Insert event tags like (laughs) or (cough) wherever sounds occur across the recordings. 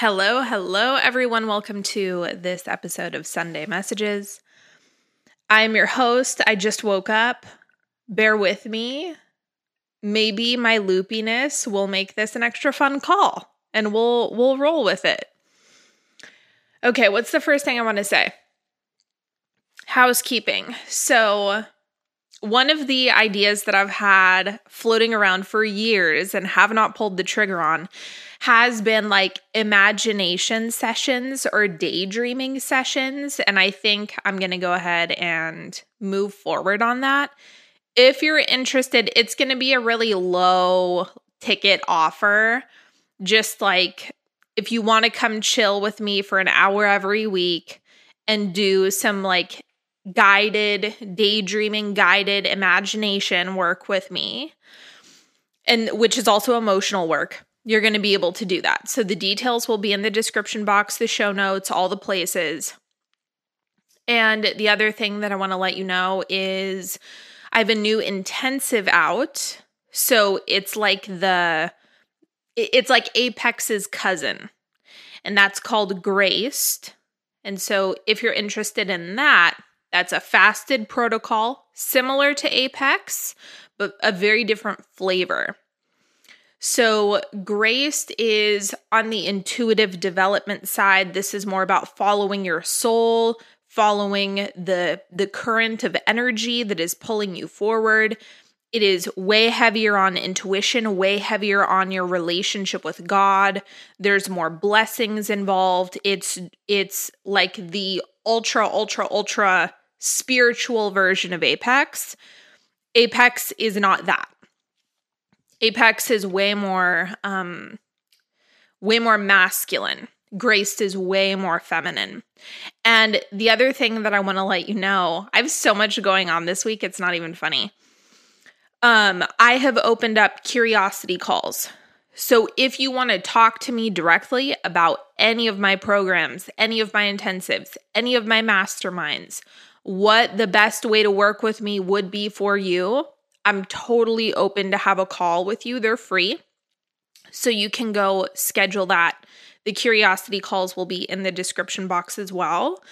Hello, hello, everyone. Welcome to this episode of Sunday Messages. I'm your host. I just woke up. Bear with me. Maybe my loopiness will make this an extra fun call and we'll we'll roll with it. Okay, what's the first thing I want to say? Housekeeping. So, one of the ideas that I've had floating around for years and have not pulled the trigger on has been like imagination sessions or daydreaming sessions. And I think I'm going to go ahead and move forward on that. If you're interested, it's going to be a really low ticket offer. Just like if you want to come chill with me for an hour every week and do some like guided daydreaming, guided imagination work with me, and which is also emotional work you're going to be able to do that. So the details will be in the description box, the show notes, all the places. And the other thing that I want to let you know is I have a new intensive out. So it's like the it's like Apex's cousin. And that's called Graced. And so if you're interested in that, that's a fasted protocol similar to Apex, but a very different flavor. So, Graced is on the intuitive development side. This is more about following your soul, following the the current of energy that is pulling you forward. It is way heavier on intuition, way heavier on your relationship with God. There's more blessings involved. It's it's like the ultra ultra ultra spiritual version of Apex. Apex is not that. Apex is way more um way more masculine. Graced is way more feminine. And the other thing that I want to let you know, I have so much going on this week, it's not even funny. Um, I have opened up curiosity calls. So if you want to talk to me directly about any of my programs, any of my intensives, any of my masterminds, what the best way to work with me would be for you, I'm totally open to have a call with you. They're free. So you can go schedule that. The curiosity calls will be in the description box as well.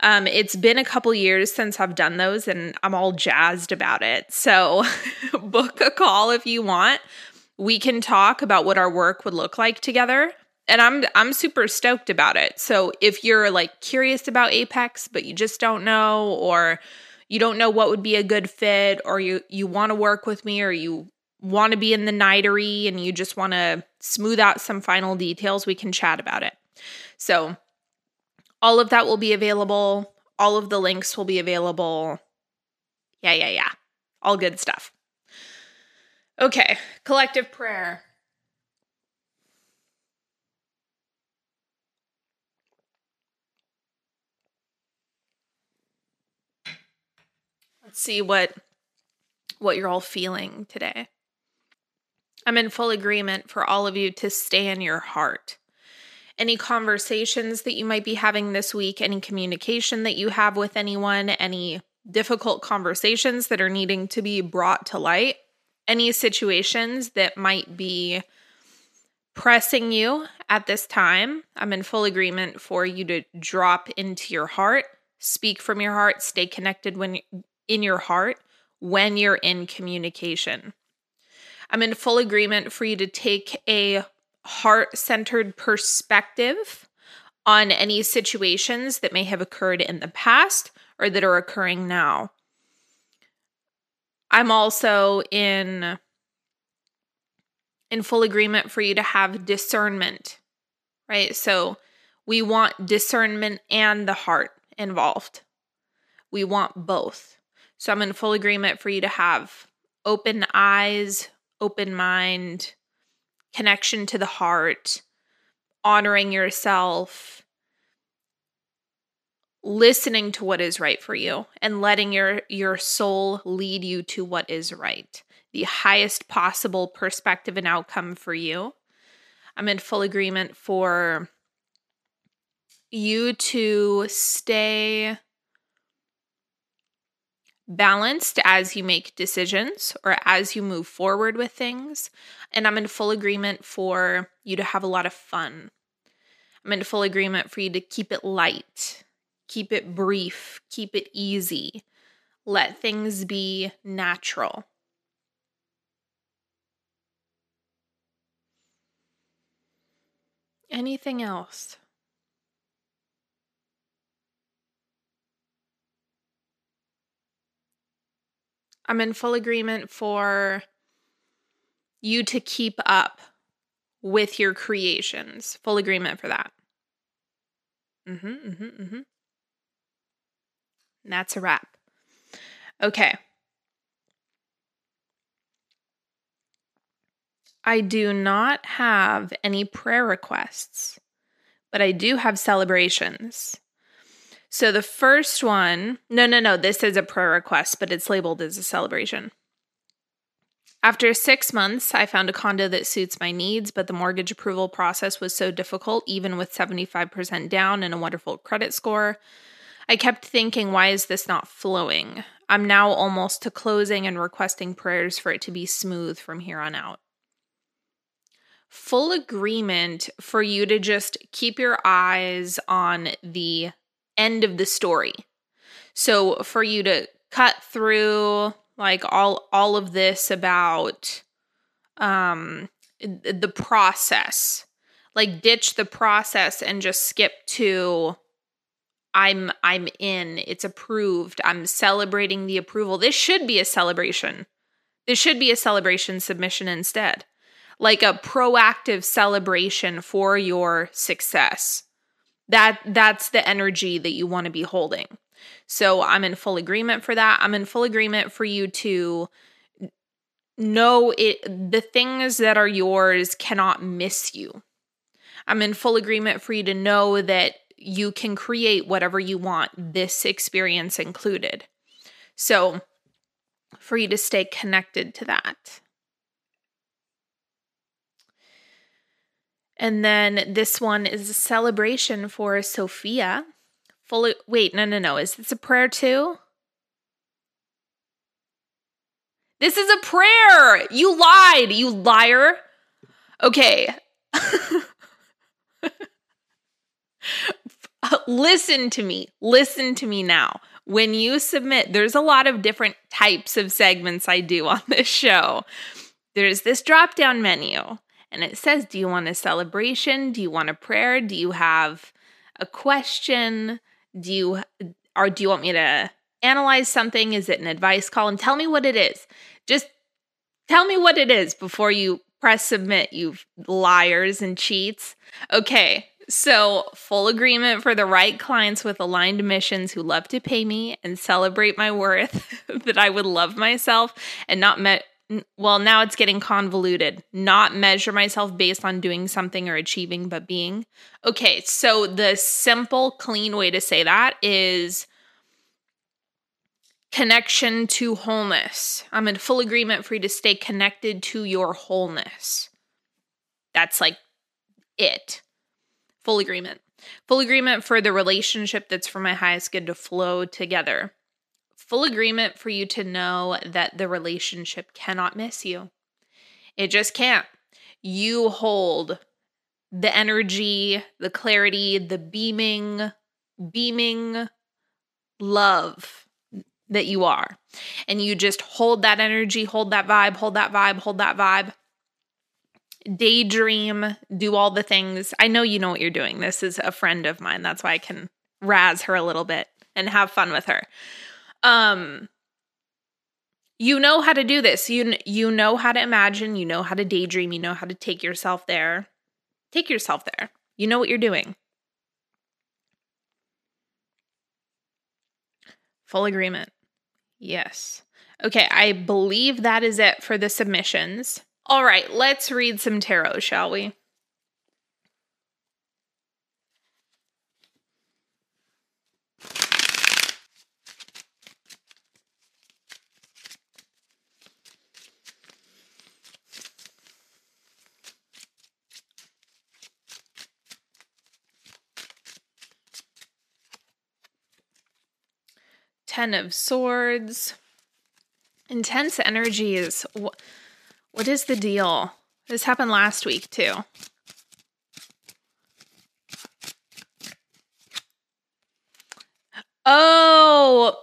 Um, it's been a couple years since I've done those and I'm all jazzed about it. So (laughs) book a call if you want. We can talk about what our work would look like together. And I'm I'm super stoked about it. So if you're like curious about Apex but you just don't know or you don't know what would be a good fit or you you want to work with me or you want to be in the nightery and you just want to smooth out some final details, we can chat about it. So, all of that will be available. All of the links will be available. Yeah, yeah, yeah. All good stuff. Okay, collective prayer. See what what you're all feeling today. I'm in full agreement for all of you to stay in your heart. Any conversations that you might be having this week, any communication that you have with anyone, any difficult conversations that are needing to be brought to light, any situations that might be pressing you at this time, I'm in full agreement for you to drop into your heart, speak from your heart, stay connected when in your heart when you're in communication. I'm in full agreement for you to take a heart centered perspective on any situations that may have occurred in the past or that are occurring now. I'm also in in full agreement for you to have discernment. Right? So we want discernment and the heart involved. We want both. So I'm in full agreement for you to have open eyes, open mind, connection to the heart, honoring yourself, listening to what is right for you and letting your your soul lead you to what is right. The highest possible perspective and outcome for you. I'm in full agreement for you to stay balanced as you make decisions or as you move forward with things. And I'm in full agreement for you to have a lot of fun. I'm in full agreement for you to keep it light, keep it brief, keep it easy. Let things be natural. Anything else? I'm in full agreement for you to keep up with your creations. Full agreement for that. Mm-hmm, mm-hmm, mm-hmm. that's a wrap. Okay. I do not have any prayer requests, but I do have celebrations. So the first one, no, no, no, this is a prayer request, but it's labeled as a celebration. After six months, I found a condo that suits my needs, but the mortgage approval process was so difficult, even with 75% down and a wonderful credit score. I kept thinking, why is this not flowing? I'm now almost to closing and requesting prayers for it to be smooth from here on out. Full agreement for you to just keep your eyes on the end of the story. So for you to cut through like all all of this about um the process like ditch the process and just skip to i'm i'm in it's approved i'm celebrating the approval. This should be a celebration. This should be a celebration submission instead. Like a proactive celebration for your success that that's the energy that you want to be holding. So I'm in full agreement for that. I'm in full agreement for you to know it the things that are yours cannot miss you. I'm in full agreement for you to know that you can create whatever you want, this experience included. So, for you to stay connected to that. And then this one is a celebration for Sophia. Fully wait, no, no, no. Is this a prayer too? This is a prayer. You lied, you liar. Okay. (laughs) Listen to me. Listen to me now. When you submit, there's a lot of different types of segments I do on this show. There's this drop down menu and it says, Do you want a celebration? Do you want a prayer? Do you have a question? Do you or do you want me to analyze something? Is it an advice column? Tell me what it is. Just tell me what it is before you press submit, you liars and cheats. Okay, so full agreement for the right clients with aligned missions who love to pay me and celebrate my worth, (laughs) that I would love myself and not met well, now it's getting convoluted. Not measure myself based on doing something or achieving, but being. Okay, so the simple, clean way to say that is connection to wholeness. I'm in full agreement for you to stay connected to your wholeness. That's like it. Full agreement. Full agreement for the relationship that's for my highest good to flow together full agreement for you to know that the relationship cannot miss you. It just can't. You hold the energy, the clarity, the beaming, beaming love that you are. And you just hold that energy, hold that vibe, hold that vibe, hold that vibe. Daydream, do all the things. I know you know what you're doing. This is a friend of mine. That's why I can razz her a little bit and have fun with her um you know how to do this. You you know how to imagine. You know how to daydream. You know how to take yourself there. Take yourself there. You know what you're doing. Full agreement. Yes. Okay i believe that is it for the submissions. All right let's read some tarot shall we Ten of Swords. Intense energy is what is the deal? This happened last week too. Oh,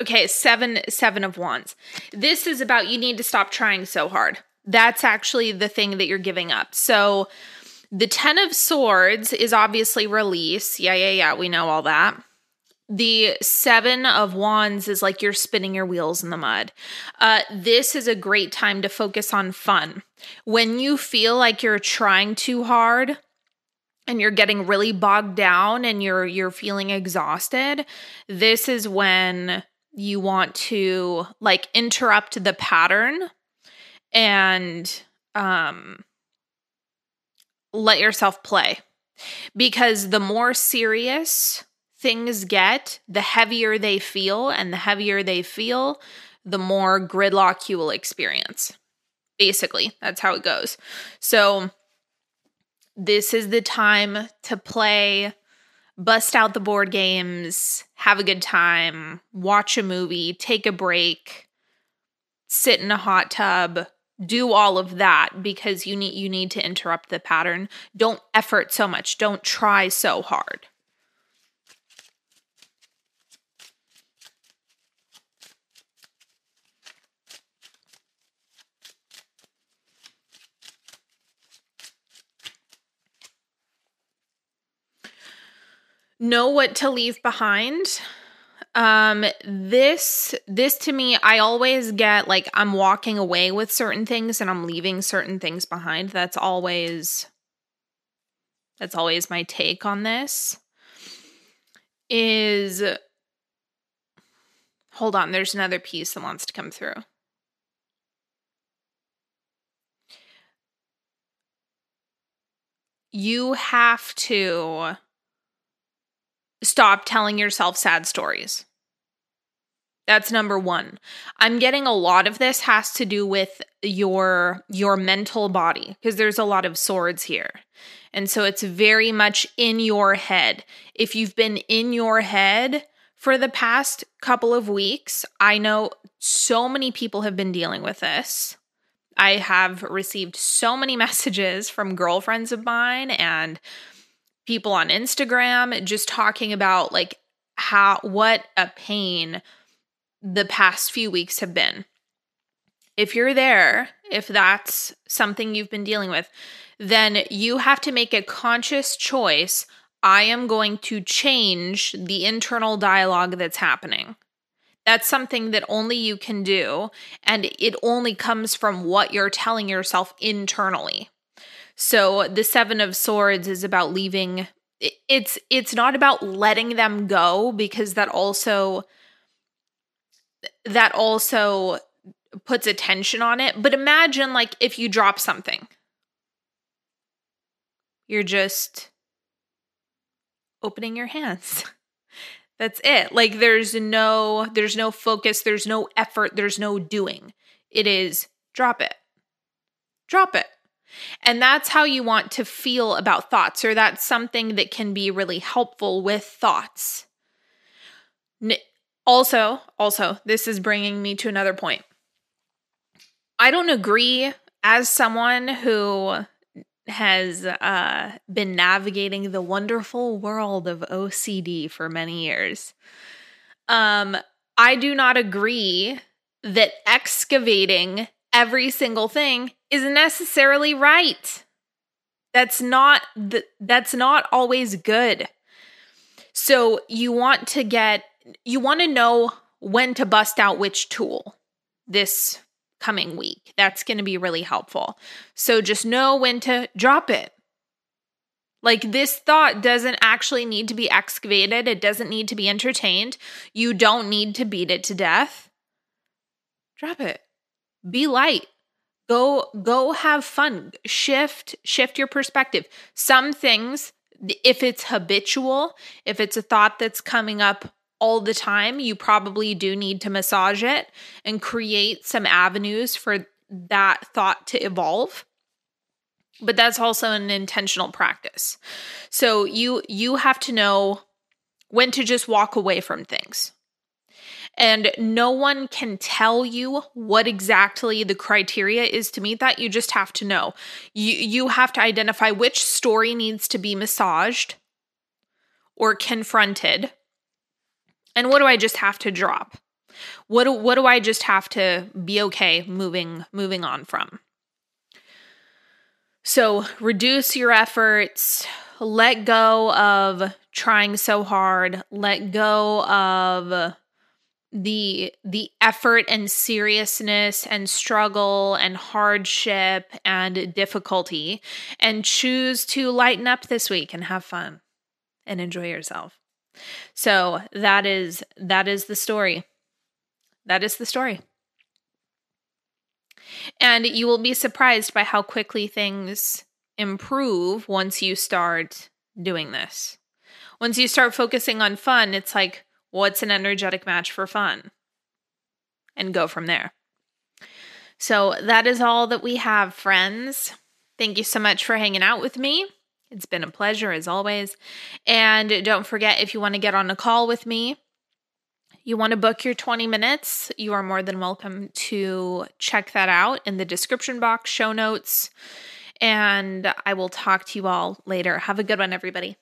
okay. Seven, seven of wands. This is about you need to stop trying so hard. That's actually the thing that you're giving up. So, the Ten of Swords is obviously release. Yeah, yeah, yeah. We know all that. The Seven of Wands is like you're spinning your wheels in the mud. Uh, this is a great time to focus on fun. When you feel like you're trying too hard, and you're getting really bogged down and you're you're feeling exhausted this is when you want to like interrupt the pattern and um let yourself play because the more serious things get, the heavier they feel, and the heavier they feel, the more gridlock you will experience. Basically, that's how it goes. So, this is the time to play, bust out the board games, have a good time, watch a movie, take a break, sit in a hot tub, do all of that because you need you need to interrupt the pattern. Don't effort so much. Don't try so hard. Know what to leave behind um this this to me I always get like I'm walking away with certain things and I'm leaving certain things behind. That's always that's always my take on this. Is Hold on, there's another piece that wants to come through. You have to stop telling yourself sad stories. That's number 1. I'm getting a lot of this has to do with your your mental body because there's a lot of swords here. And so it's very much in your head. If you've been in your head for the past couple of weeks, I know so many people have been dealing with this. I have received so many (laughs) messages from girlfriends of mine and people on Instagram just talking about like how what a pain the past few weeks have been. If you're there, if that's something you've been dealing with, then you have to make a conscious choice. I am going to change the internal dialogue that's happening. That's something that only you can do. And it only comes from what you're telling yourself internally. So the 7 of swords is about leaving it's it's not about letting them go because that also that also puts attention on it. But imagine like if you drop something. You're just opening your hands. (laughs) That's it. Like there's no there's no focus, there's no effort, there's no doing. It is drop it. Drop it. And that's how you want to feel about thoughts, or that's something that can be really helpful with thoughts. Also, also, this is bringing me to another point. I don't agree as someone who has uh, been navigating the wonderful world of OCD for many years. Um, I do not agree that excavating every single thing is necessarily right. That's not th- that's not always good. So you want to get you want to know when to bust out which tool this coming week. That's going to be really helpful. So just know when to drop it. Like this thought doesn't actually need to be excavated, it doesn't need to be entertained. You don't need to beat it to death. Drop it. Be light go go have fun. Shift shift your perspective. Some things if it's habitual if it's a thought that's coming up all the time you probably do need to massage it and create some avenues for that thought to evolve. But that's also an intentional practice. So you you have to know when to just walk away from things and no one can tell you what exactly the criteria is to meet that. You just have to know. You, you have to identify which story needs to be massaged or confronted. And what do I just have to drop? What do, what do I just have to be okay moving moving on from? So, reduce your efforts, let go of trying so hard, let go of the the effort and seriousness and struggle and hardship and difficulty and choose to lighten up this week and have fun and enjoy yourself. So that is that is the story. That is the story. And you will be surprised by how quickly things improve once you start doing this. Once you start focusing on fun, it's like what's an energetic match for fun? And go from there. So that is all that we have, friends. Thank you so much for hanging out with me. It's been a pleasure as always. And don't forget if you want to get on a call with me, you want to book your 20 minutes, you are more than welcome to check that out in the description box, show notes. And I will talk to you all later. Have a good one, everybody.